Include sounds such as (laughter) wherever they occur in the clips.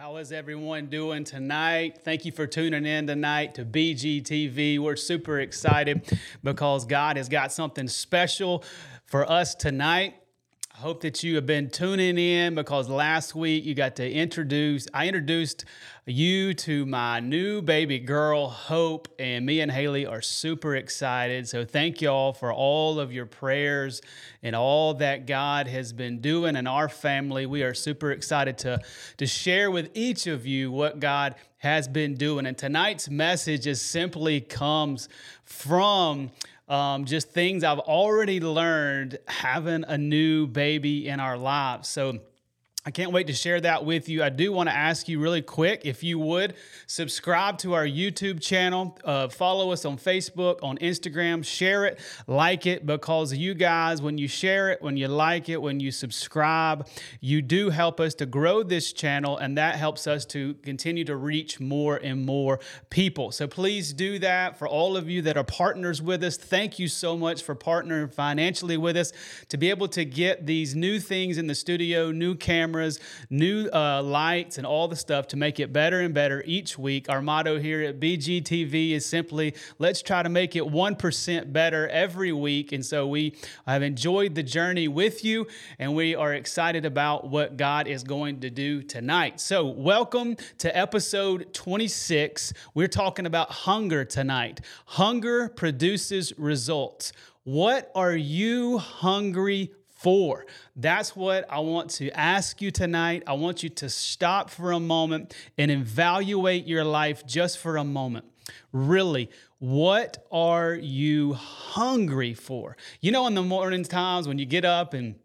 How is everyone doing tonight? Thank you for tuning in tonight to BGTV. We're super excited because God has got something special for us tonight. Hope that you have been tuning in because last week you got to introduce, I introduced you to my new baby girl, Hope, and me and Haley are super excited. So thank y'all for all of your prayers and all that God has been doing in our family. We are super excited to, to share with each of you what God has been doing. And tonight's message is simply comes from um, just things I've already learned having a new baby in our lives. So I can't wait to share that with you. I do want to ask you really quick if you would subscribe to our YouTube channel, uh, follow us on Facebook, on Instagram, share it, like it, because you guys, when you share it, when you like it, when you subscribe, you do help us to grow this channel, and that helps us to continue to reach more and more people. So please do that. For all of you that are partners with us, thank you so much for partnering financially with us to be able to get these new things in the studio, new cameras cameras, new uh, lights, and all the stuff to make it better and better each week. Our motto here at BGTV is simply let's try to make it 1% better every week. And so we have enjoyed the journey with you, and we are excited about what God is going to do tonight. So, welcome to episode 26. We're talking about hunger tonight. Hunger produces results. What are you hungry for? That's what I want to ask you tonight. I want you to stop for a moment and evaluate your life just for a moment. Really, what are you hungry for? You know, in the morning times when you get up and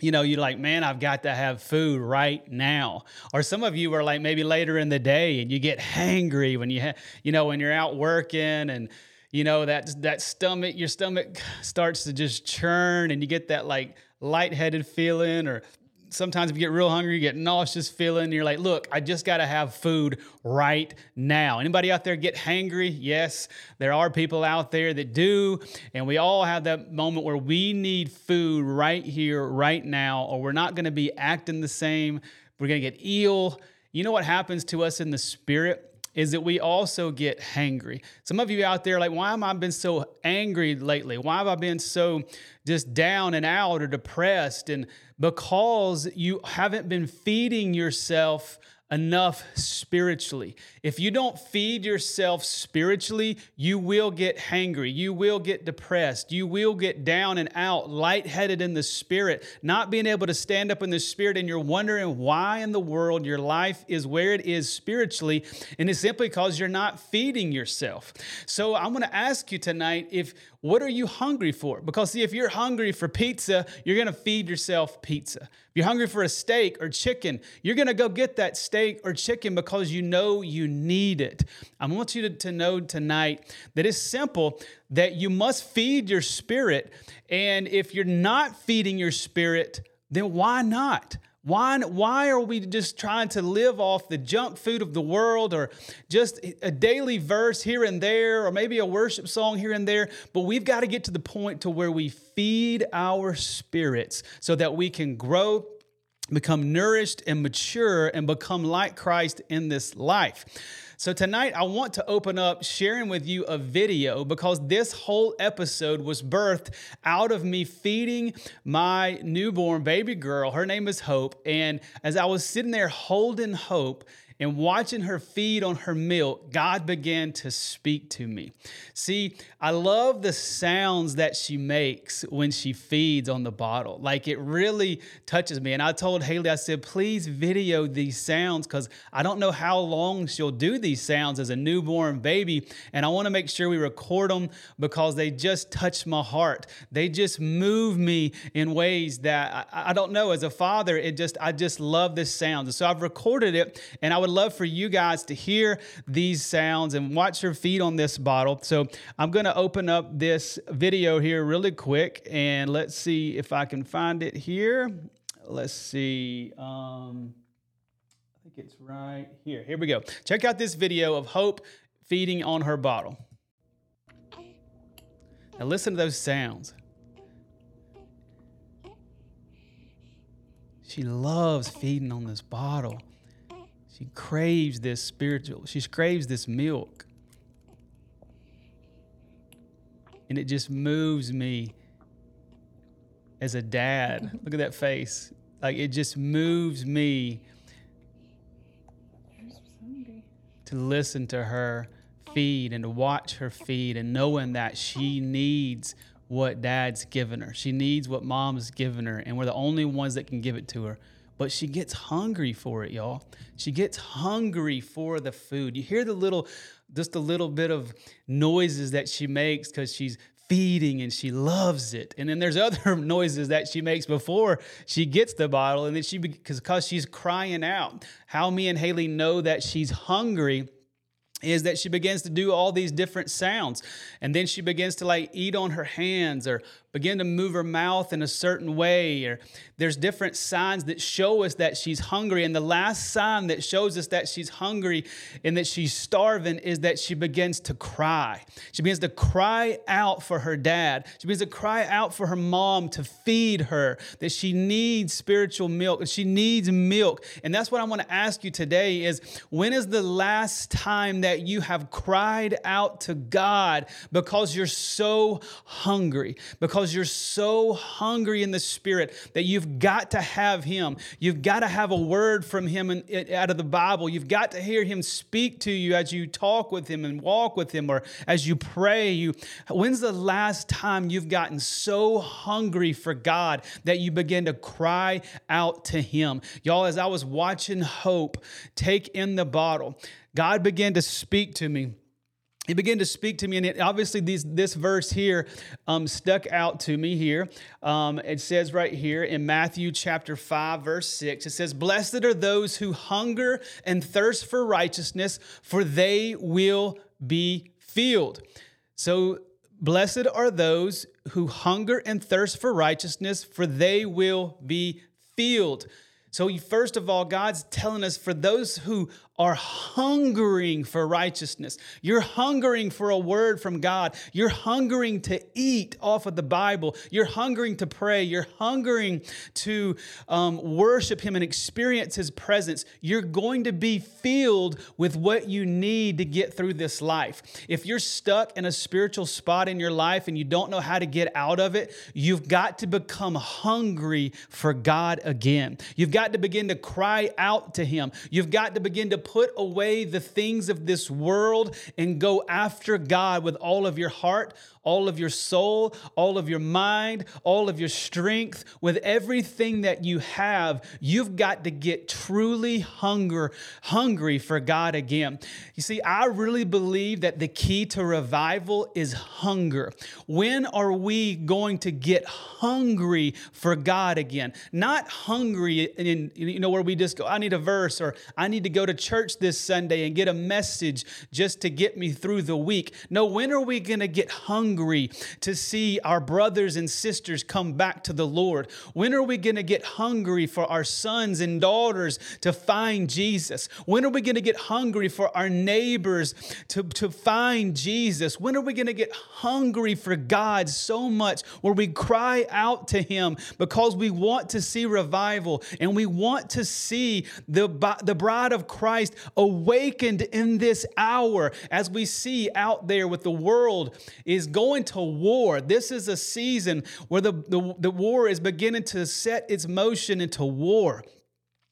you know, you're like, man, I've got to have food right now. Or some of you are like maybe later in the day and you get hangry when you, ha- you know, when you're out working and, you know, that, that stomach, your stomach starts to just churn and you get that like lightheaded feeling or sometimes if you get real hungry, you get nauseous feeling. You're like, look, I just got to have food right now. Anybody out there get hangry? Yes, there are people out there that do. And we all have that moment where we need food right here, right now, or we're not going to be acting the same. We're going to get ill. You know what happens to us in the spirit? Is that we also get hangry. Some of you out there like, why am I been so angry lately? Why have I been so just down and out or depressed? And because you haven't been feeding yourself enough spiritually. If you don't feed yourself spiritually, you will get hangry. You will get depressed. You will get down and out, lightheaded in the spirit, not being able to stand up in the spirit, and you're wondering why in the world your life is where it is spiritually. And it's simply because you're not feeding yourself. So I'm to ask you tonight if what are you hungry for? Because see, if you're hungry for pizza, you're going to feed yourself pizza. If you're hungry for a steak or chicken, you're going to go get that steak or chicken because you know you need it. I want you to, to know tonight that it's simple that you must feed your spirit. And if you're not feeding your spirit, then why not? Why, why are we just trying to live off the junk food of the world or just a daily verse here and there or maybe a worship song here and there? But we've got to get to the point to where we feed our spirits so that we can grow, become nourished and mature and become like Christ in this life. So, tonight I want to open up sharing with you a video because this whole episode was birthed out of me feeding my newborn baby girl. Her name is Hope. And as I was sitting there holding Hope, and watching her feed on her milk, God began to speak to me. See, I love the sounds that she makes when she feeds on the bottle. Like it really touches me. And I told Haley, I said, please video these sounds because I don't know how long she'll do these sounds as a newborn baby. And I want to make sure we record them because they just touch my heart. They just move me in ways that I, I don't know. As a father, it just, I just love this sound. And so I've recorded it and I would love for you guys to hear these sounds and watch her feed on this bottle. So I'm going to open up this video here really quick and let's see if I can find it here. Let's see. Um, I think it's right here. Here we go. Check out this video of Hope feeding on her bottle. Now listen to those sounds. She loves feeding on this bottle. She craves this spiritual, she craves this milk. And it just moves me as a dad. Look at that face. Like it just moves me to listen to her feed and to watch her feed and knowing that she needs what dad's given her. She needs what mom's given her, and we're the only ones that can give it to her. But she gets hungry for it, y'all. She gets hungry for the food. You hear the little, just a little bit of noises that she makes because she's feeding and she loves it. And then there's (laughs) other noises that she makes before she gets the bottle, and then she because because she's crying out. How me and Haley know that she's hungry is that she begins to do all these different sounds and then she begins to like eat on her hands or begin to move her mouth in a certain way or there's different signs that show us that she's hungry. And the last sign that shows us that she's hungry and that she's starving is that she begins to cry. She begins to cry out for her dad. She begins to cry out for her mom to feed her that she needs spiritual milk she needs milk. And that's what i want to ask you today is when is the last time that you have cried out to god because you're so hungry? Because you're so hungry in the spirit that you've got to have him. You've got to have a word from him in, out of the Bible. You've got to hear him speak to you as you talk with him and walk with him or as you pray. You when's the last time you've gotten so hungry for God that you begin to cry out to him? Y'all, as I was watching Hope take in the bottle, God began to speak to me he began to speak to me, and it, obviously these, this verse here um, stuck out to me here. Um, it says right here in Matthew chapter 5, verse 6, it says, Blessed are those who hunger and thirst for righteousness, for they will be filled. So, blessed are those who hunger and thirst for righteousness, for they will be filled. So, first of all, God's telling us for those who are hungering for righteousness. You're hungering for a word from God. You're hungering to eat off of the Bible. You're hungering to pray. You're hungering to um, worship Him and experience His presence. You're going to be filled with what you need to get through this life. If you're stuck in a spiritual spot in your life and you don't know how to get out of it, you've got to become hungry for God again. You've got to begin to cry out to Him. You've got to begin to put away the things of this world and go after God with all of your heart, all of your soul, all of your mind, all of your strength, with everything that you have, you've got to get truly hunger, hungry for God again. You see, I really believe that the key to revival is hunger. When are we going to get hungry for God again? Not hungry in, you know, where we just go, I need a verse or I need to go to church this Sunday and get a message just to get me through the week. No, when are we going to get hungry? hungry to see our brothers and sisters come back to the Lord? When are we going to get hungry for our sons and daughters to find Jesus? When are we going to get hungry for our neighbors to, to find Jesus? When are we going to get hungry for God so much where we cry out to Him because we want to see revival and we want to see the, the bride of Christ awakened in this hour as we see out there with the world is going going to war. This is a season where the, the, the war is beginning to set its motion into war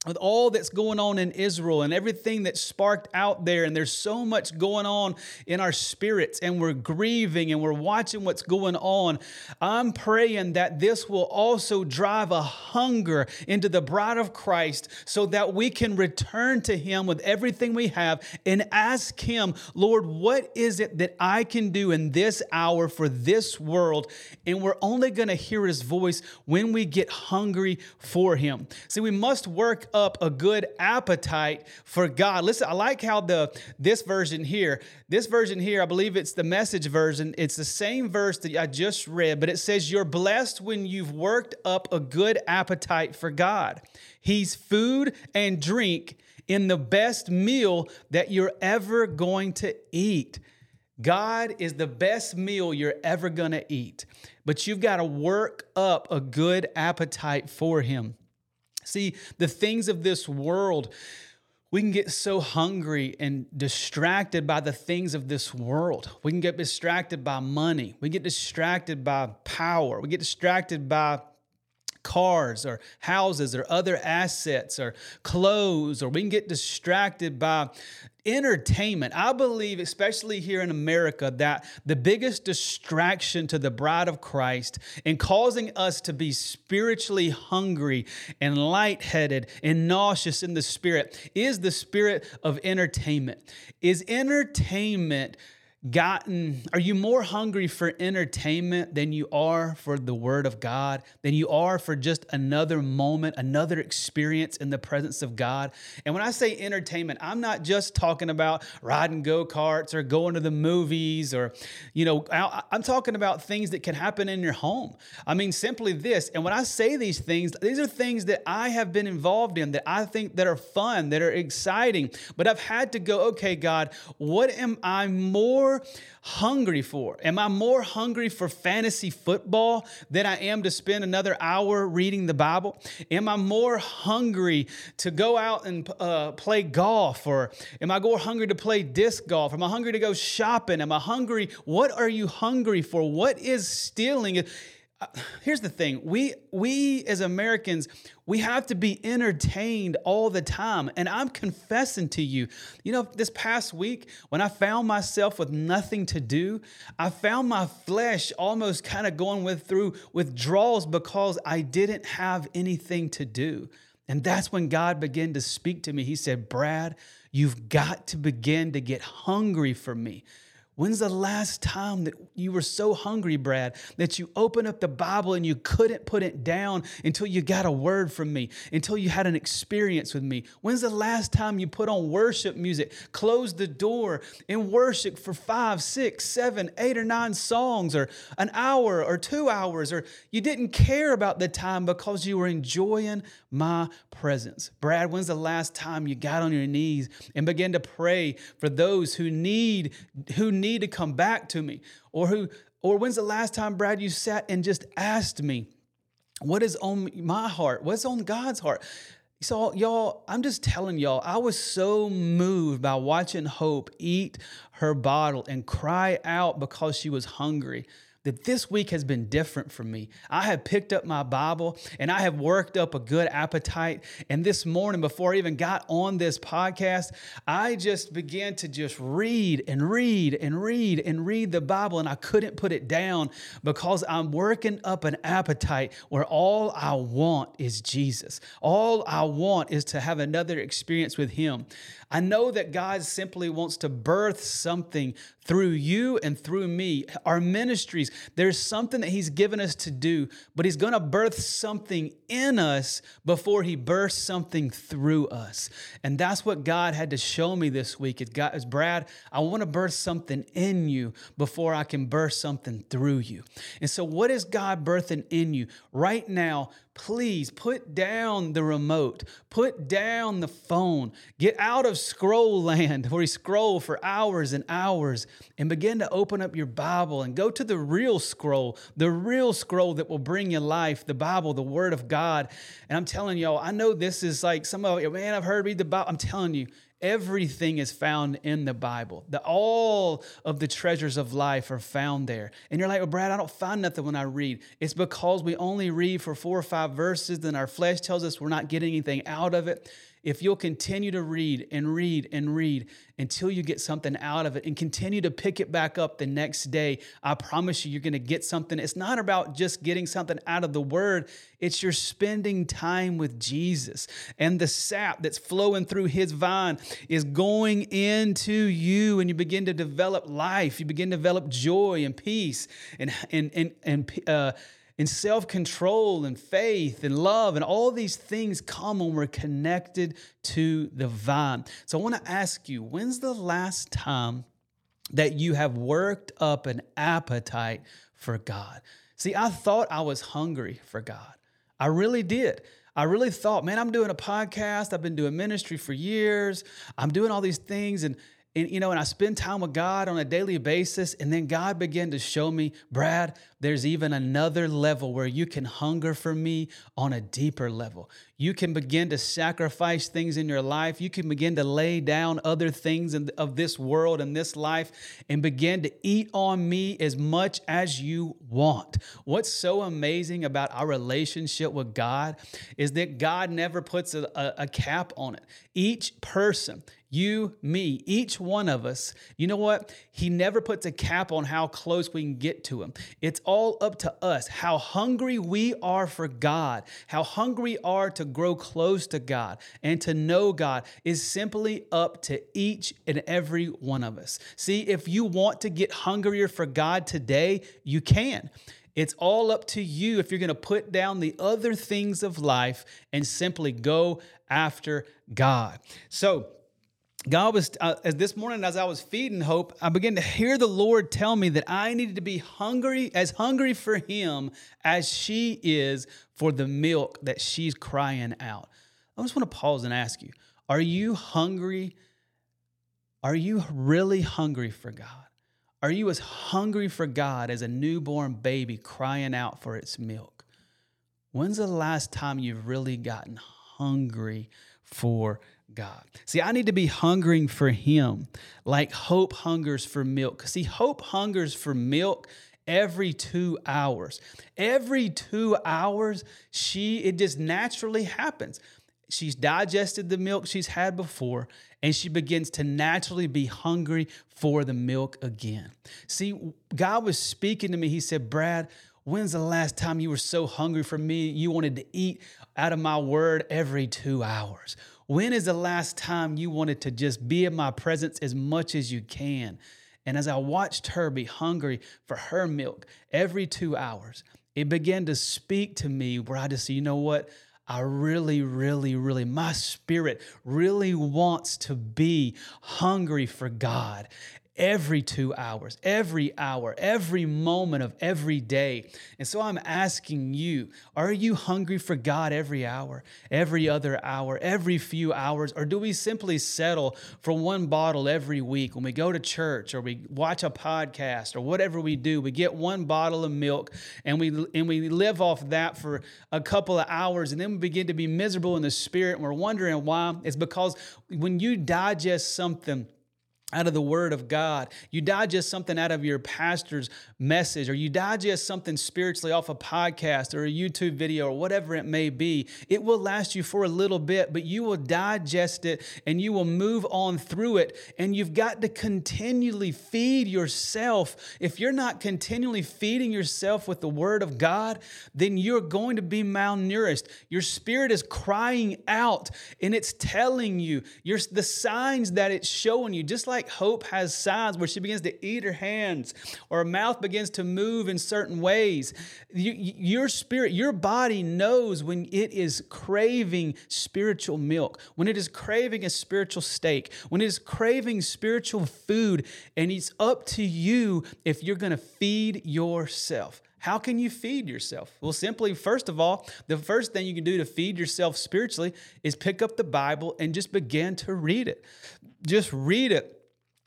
with all that's going on in Israel and everything that's sparked out there, and there's so much going on in our spirits, and we're grieving and we're watching what's going on. I'm praying that this will also drive a hunger into the bride of Christ so that we can return to Him with everything we have and ask Him, Lord, what is it that I can do in this hour for this world? And we're only going to hear His voice when we get hungry for Him. See, we must work up a good appetite for God. Listen, I like how the this version here, this version here, I believe it's the message version. It's the same verse that I just read, but it says, You're blessed when you've worked up a good appetite for God. He's food and drink in the best meal that you're ever going to eat. God is the best meal you're ever going to eat, but you've got to work up a good appetite for Him. See, the things of this world, we can get so hungry and distracted by the things of this world. We can get distracted by money. We get distracted by power. We get distracted by cars or houses or other assets or clothes, or we can get distracted by entertainment. I believe, especially here in America, that the biggest distraction to the bride of Christ in causing us to be spiritually hungry and lightheaded and nauseous in the spirit is the spirit of entertainment. Is entertainment gotten, are you more hungry for entertainment than you are for the Word of God, than you are for just another moment, another experience in the presence of God? And when I say entertainment, I'm not just talking about riding go karts or going to the movies or, you know, I'm talking about things that can happen in your home. I mean, simply this. And when I say these things, these are things that I have been involved in that I think that are fun, that are exciting, but I've had to go, okay, God, what am I more more hungry for? Am I more hungry for fantasy football than I am to spend another hour reading the Bible? Am I more hungry to go out and uh, play golf? Or am I more hungry to play disc golf? Am I hungry to go shopping? Am I hungry? What are you hungry for? What is stealing? Here's the thing. We we as americans we have to be entertained all the time. And i'm confessing to you. You know this past week when i found myself with nothing to do i found my flesh almost kind of going with through withdrawals because i didn't have anything to do. And that's when god began to speak to me. He said brad you've got to begin to get hungry for me When's the last time that you were so hungry, Brad, that you opened up the Bible and you couldn't put it down until you got a word from me, until you had an experience with me? When's the last time you put on worship music, closed the door, and worship for five, six, seven, eight, or nine songs, or an hour, or two hours, or you didn't care about the time because you were enjoying my presence? Brad, when's the last time you got on your knees and began to pray for those who need, who need to come back to me? Or who or when's the last time, Brad, you sat and just asked me, what is on my heart? What's on God's heart? So, y'all, I'm just telling y'all, I was so moved by watching Hope eat her bottle and cry out because she was hungry that this week has been different for me. I have picked up my Bible and I have worked up a good appetite. And this morning, before I even got on this podcast, I just began to just read and read and read and read the Bible. And I couldn't put it down because I'm working up an appetite where all I want is Jesus. All I want is to have another experience with Him. I know that God simply wants to birth something through you and through me. Our ministries, there's something that He's given us to do, but He's going to birth something in us before He births something through us. And that's what God had to show me this week. It got Brad, I want to birth something in you before I can birth something through you. And so, what is God birthing in you right now? Please put down the remote, put down the phone, get out of scroll land (laughs) where you scroll for hours and hours and begin to open up your Bible and go to the real scroll, the real scroll that will bring you life, the Bible, the Word of God. And I'm telling y'all, I know this is like some of you, man, I've heard read the Bible. I'm telling you, Everything is found in the Bible. The, all of the treasures of life are found there. And you're like, well, Brad, I don't find nothing when I read. It's because we only read for four or five verses, then our flesh tells us we're not getting anything out of it if you'll continue to read and read and read until you get something out of it and continue to pick it back up the next day, I promise you, you're going to get something. It's not about just getting something out of the word, it's your spending time with Jesus. And the sap that's flowing through his vine is going into you, and you begin to develop life. You begin to develop joy and peace and, and, and, and, uh, and self control and faith and love and all these things come when we're connected to the vine. So I want to ask you when's the last time that you have worked up an appetite for God? See, I thought I was hungry for God. I really did. I really thought, man, I'm doing a podcast. I've been doing ministry for years. I'm doing all these things. And and you know, and I spend time with God on a daily basis, and then God began to show me, Brad, there's even another level where you can hunger for me on a deeper level. You can begin to sacrifice things in your life. You can begin to lay down other things in, of this world and this life and begin to eat on me as much as you want. What's so amazing about our relationship with God is that God never puts a, a, a cap on it. Each person, you, me, each one of us, you know what? He never puts a cap on how close we can get to Him. It's all up to us how hungry we are for God, how hungry are to grow close to God and to know God is simply up to each and every one of us. See, if you want to get hungrier for God today, you can. It's all up to you if you're going to put down the other things of life and simply go after God. So, God was, uh, as this morning as I was feeding Hope, I began to hear the Lord tell me that I needed to be hungry, as hungry for Him as she is for the milk that she's crying out. I just want to pause and ask you Are you hungry? Are you really hungry for God? Are you as hungry for God as a newborn baby crying out for its milk? When's the last time you've really gotten hungry for God. See, I need to be hungering for Him like hope hungers for milk. See, hope hungers for milk every two hours. Every two hours, she, it just naturally happens. She's digested the milk she's had before, and she begins to naturally be hungry for the milk again. See, God was speaking to me. He said, Brad, when's the last time you were so hungry for me? You wanted to eat out of my word every two hours. When is the last time you wanted to just be in my presence as much as you can? And as I watched her be hungry for her milk every two hours, it began to speak to me where I just, you know what? I really, really, really, my spirit really wants to be hungry for God every two hours, every hour, every moment of every day. And so I'm asking you are you hungry for God every hour, every other hour, every few hours? Or do we simply settle for one bottle every week when we go to church or we watch a podcast or whatever we do? We get one bottle of milk and we, and we live off that for a couple of hours and then we begin to be miserable in the spirit and we're wondering why. It's because when you digest something, out of the Word of God. You digest something out of your pastor's message, or you digest something spiritually off a podcast or a YouTube video or whatever it may be. It will last you for a little bit, but you will digest it and you will move on through it. And you've got to continually feed yourself. If you're not continually feeding yourself with the Word of God, then you're going to be malnourished. Your spirit is crying out and it's telling you, you're, the signs that it's showing you, just like like hope has signs where she begins to eat her hands or her mouth begins to move in certain ways. You, your spirit, your body knows when it is craving spiritual milk, when it is craving a spiritual steak, when it is craving spiritual food, and it's up to you if you're going to feed yourself. How can you feed yourself? Well, simply, first of all, the first thing you can do to feed yourself spiritually is pick up the Bible and just begin to read it. Just read it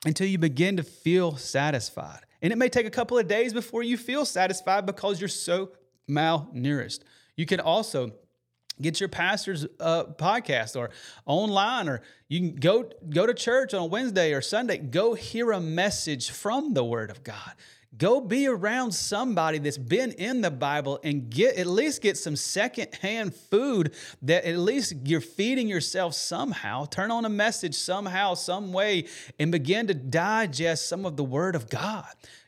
until you begin to feel satisfied. And it may take a couple of days before you feel satisfied because you're so malnourished. You can also get your pastor's uh, podcast or online or you can go go to church on a wednesday or sunday go hear a message from the word of god Go be around somebody that's been in the Bible and get at least get some secondhand food that at least you're feeding yourself somehow. Turn on a message somehow, some way, and begin to digest some of the Word of God.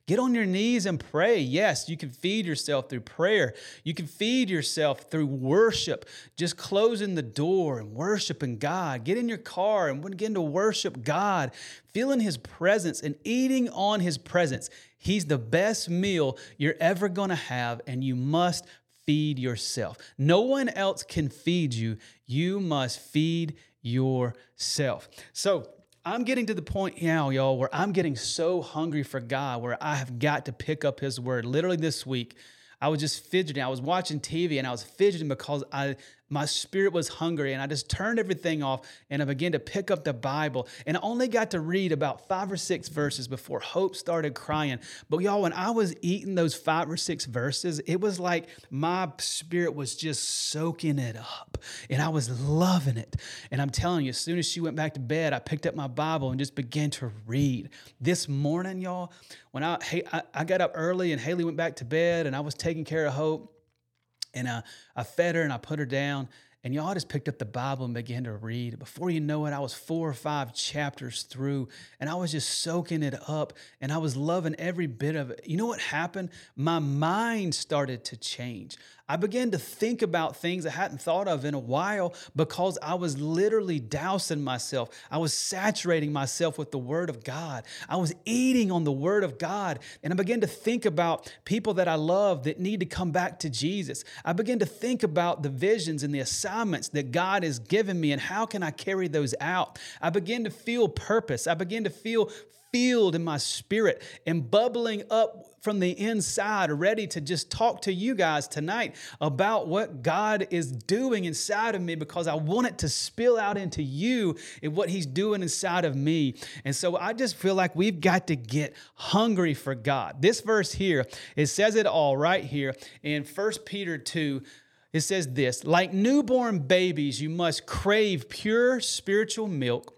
Get on your knees and pray. Yes, you can feed yourself through prayer. You can feed yourself through worship, just closing the door and worshiping God. Get in your car and begin to worship God, feeling His presence and eating on His presence. He's the best meal you're ever going to have, and you must feed yourself. No one else can feed you. You must feed yourself. So, I'm getting to the point now, y'all, where I'm getting so hungry for God, where I have got to pick up His word. Literally this week, I was just fidgeting. I was watching TV and I was fidgeting because I my spirit was hungry and I just turned everything off and I began to pick up the Bible. And I only got to read about five or six verses before Hope started crying. But y'all, when I was eating those five or six verses, it was like my spirit was just soaking it up and I was loving it. And I'm telling you, as soon as she went back to bed, I picked up my Bible and just began to read. This morning, y'all, when I, hey, I, I got up early and Haley went back to bed and I was taking care of Hope and I, I fed her and I put her down. And y'all just picked up the Bible and began to read. Before you know it, I was four or five chapters through and I was just soaking it up and I was loving every bit of it. You know what happened? My mind started to change. I began to think about things I hadn't thought of in a while because I was literally dousing myself. I was saturating myself with the Word of God. I was eating on the Word of God. And I began to think about people that I love that need to come back to Jesus. I began to think about the visions and the assignments that God has given me and how can I carry those out. I began to feel purpose. I began to feel filled in my spirit and bubbling up from the inside, ready to just talk to you guys tonight about what God is doing inside of me because I want it to spill out into you and what He's doing inside of me. And so I just feel like we've got to get hungry for God. This verse here, it says it all right here in 1 Peter 2. It says this like newborn babies, you must crave pure spiritual milk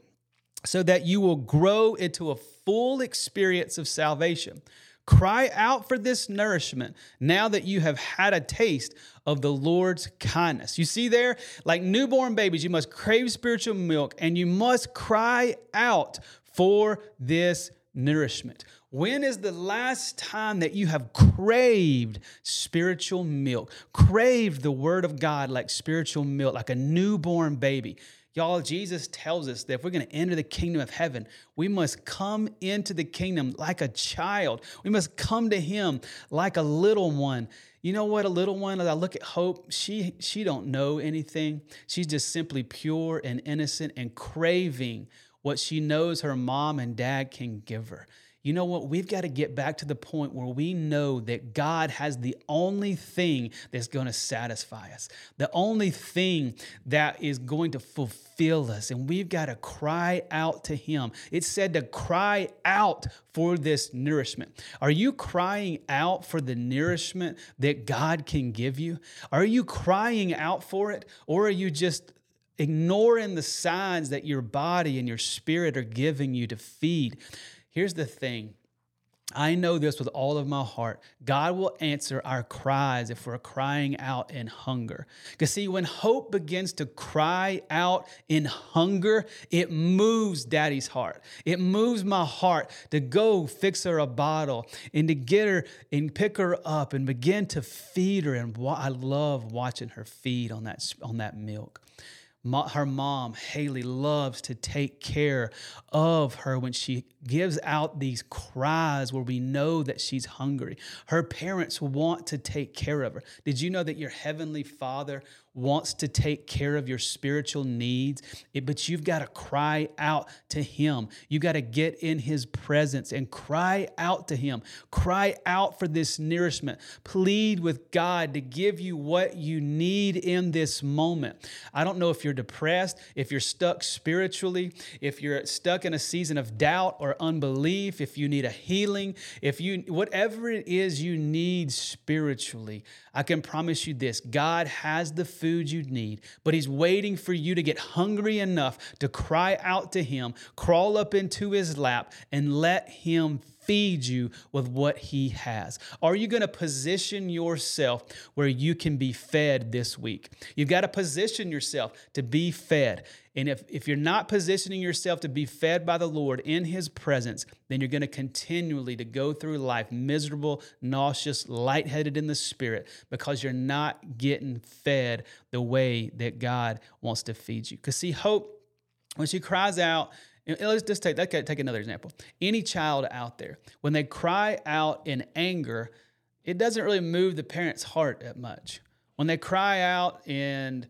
so that you will grow into a full experience of salvation. Cry out for this nourishment now that you have had a taste of the Lord's kindness. You see there, like newborn babies, you must crave spiritual milk and you must cry out for this nourishment. When is the last time that you have craved spiritual milk, craved the word of God like spiritual milk, like a newborn baby? Y'all, Jesus tells us that if we're going to enter the kingdom of heaven, we must come into the kingdom like a child. We must come to him like a little one. You know what, a little one, as I look at Hope, she she don't know anything. She's just simply pure and innocent and craving what she knows her mom and dad can give her you know what? We've got to get back to the point where we know that God has the only thing that's going to satisfy us, the only thing that is going to fulfill us. And we've got to cry out to Him. It said to cry out for this nourishment. Are you crying out for the nourishment that God can give you? Are you crying out for it? Or are you just ignoring the signs that your body and your spirit are giving you to feed? Here's the thing I know this with all of my heart. God will answer our cries if we're crying out in hunger. Because, see, when hope begins to cry out in hunger, it moves daddy's heart. It moves my heart to go fix her a bottle and to get her and pick her up and begin to feed her. And I love watching her feed on that, on that milk her mom, Haley, loves to take care of her when she gives out these cries where we know that she's hungry. Her parents want to take care of her. Did you know that your heavenly father wants to take care of your spiritual needs, but you've got to cry out to Him. You've got to get in His presence and cry out to Him. Cry out for this nourishment. Plead with God to give you what you need in this moment. I don't know if you're depressed, if you're stuck spiritually, if you're stuck in a season of doubt or unbelief, if you need a healing, if you, whatever it is you need spiritually, I can promise you this God has the food you need, but He's waiting for you to get hungry enough to cry out to Him, crawl up into His lap, and let Him feed you with what He has? Are you going to position yourself where you can be fed this week? You've got to position yourself to be fed. And if, if you're not positioning yourself to be fed by the Lord in His presence, then you're going to continually to go through life miserable, nauseous, lightheaded in the spirit because you're not getting fed the way that God wants to feed you. Because see, hope, when she cries out, let's just take, let's take another example. Any child out there, when they cry out in anger, it doesn't really move the parent's heart that much. When they cry out and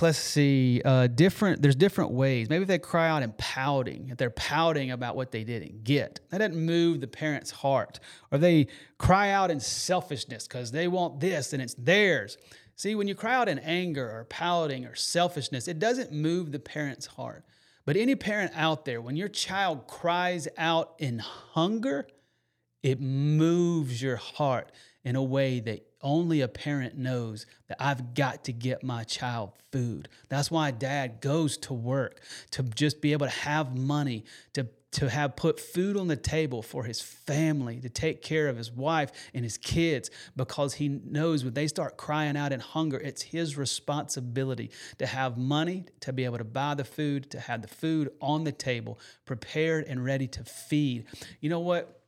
let's see uh, different there's different ways maybe if they cry out in pouting if they're pouting about what they didn't get that doesn't move the parent's heart or they cry out in selfishness because they want this and it's theirs See, when you cry out in anger or pouting or selfishness, it doesn't move the parent's heart. But any parent out there, when your child cries out in hunger, it moves your heart in a way that only a parent knows that I've got to get my child food. That's why dad goes to work to just be able to have money to to have put food on the table for his family, to take care of his wife and his kids, because he knows when they start crying out in hunger, it's his responsibility to have money, to be able to buy the food, to have the food on the table, prepared and ready to feed. You know what?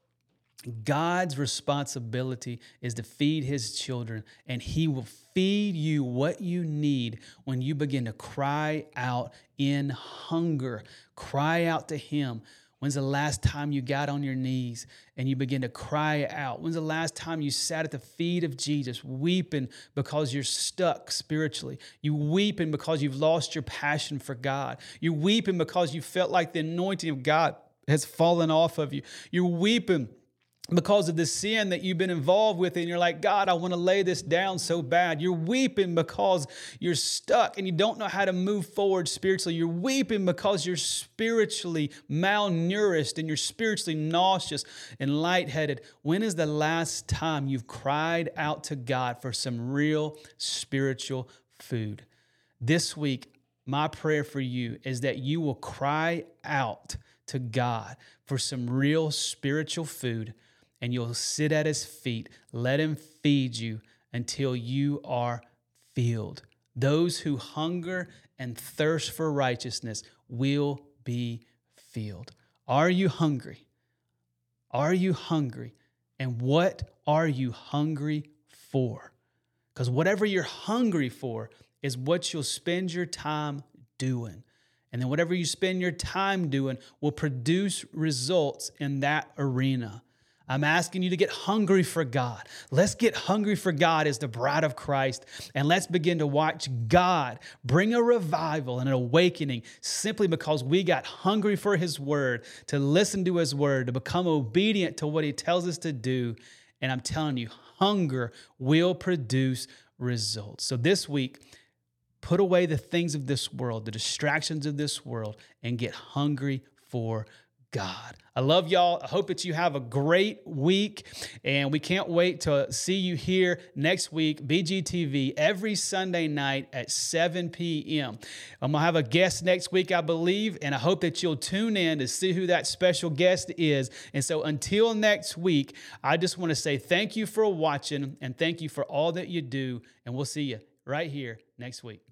God's responsibility is to feed his children, and he will feed you what you need when you begin to cry out in hunger. Cry out to him. When's the last time you got on your knees and you begin to cry out? When's the last time you sat at the feet of Jesus weeping because you're stuck spiritually? You weeping because you've lost your passion for God. You're weeping because you felt like the anointing of God has fallen off of you. You're weeping because of the sin that you've been involved with, and you're like, God, I want to lay this down so bad. You're weeping because you're stuck and you don't know how to move forward spiritually. You're weeping because you're spiritually malnourished and you're spiritually nauseous and lightheaded. When is the last time you've cried out to God for some real spiritual food? This week, my prayer for you is that you will cry out to God for some real spiritual food and you'll sit at his feet. Let him feed you until you are filled. Those who hunger and thirst for righteousness will be filled. Are you hungry? Are you hungry? And what are you hungry for? Because whatever you're hungry for is what you'll spend your time doing. And then whatever you spend your time doing will produce results in that arena. I'm asking you to get hungry for God. Let's get hungry for God as the bride of Christ, and let's begin to watch God bring a revival and an awakening simply because we got hungry for His word, to listen to His word, to become obedient to what He tells us to do. And I'm telling you, hunger will produce results. So this week, put away the things of this world, the distractions of this world, and get hungry for God. I love y'all. I hope that you have a great week. And we can't wait to see you here next week, BGTV, every Sunday night at 7 p.m. I'm going to have a guest next week, I believe. And I hope that you'll tune in to see who that special guest is. And so until next week, I just want to say thank you for watching and thank you for all that you do. And we'll see you right here next week.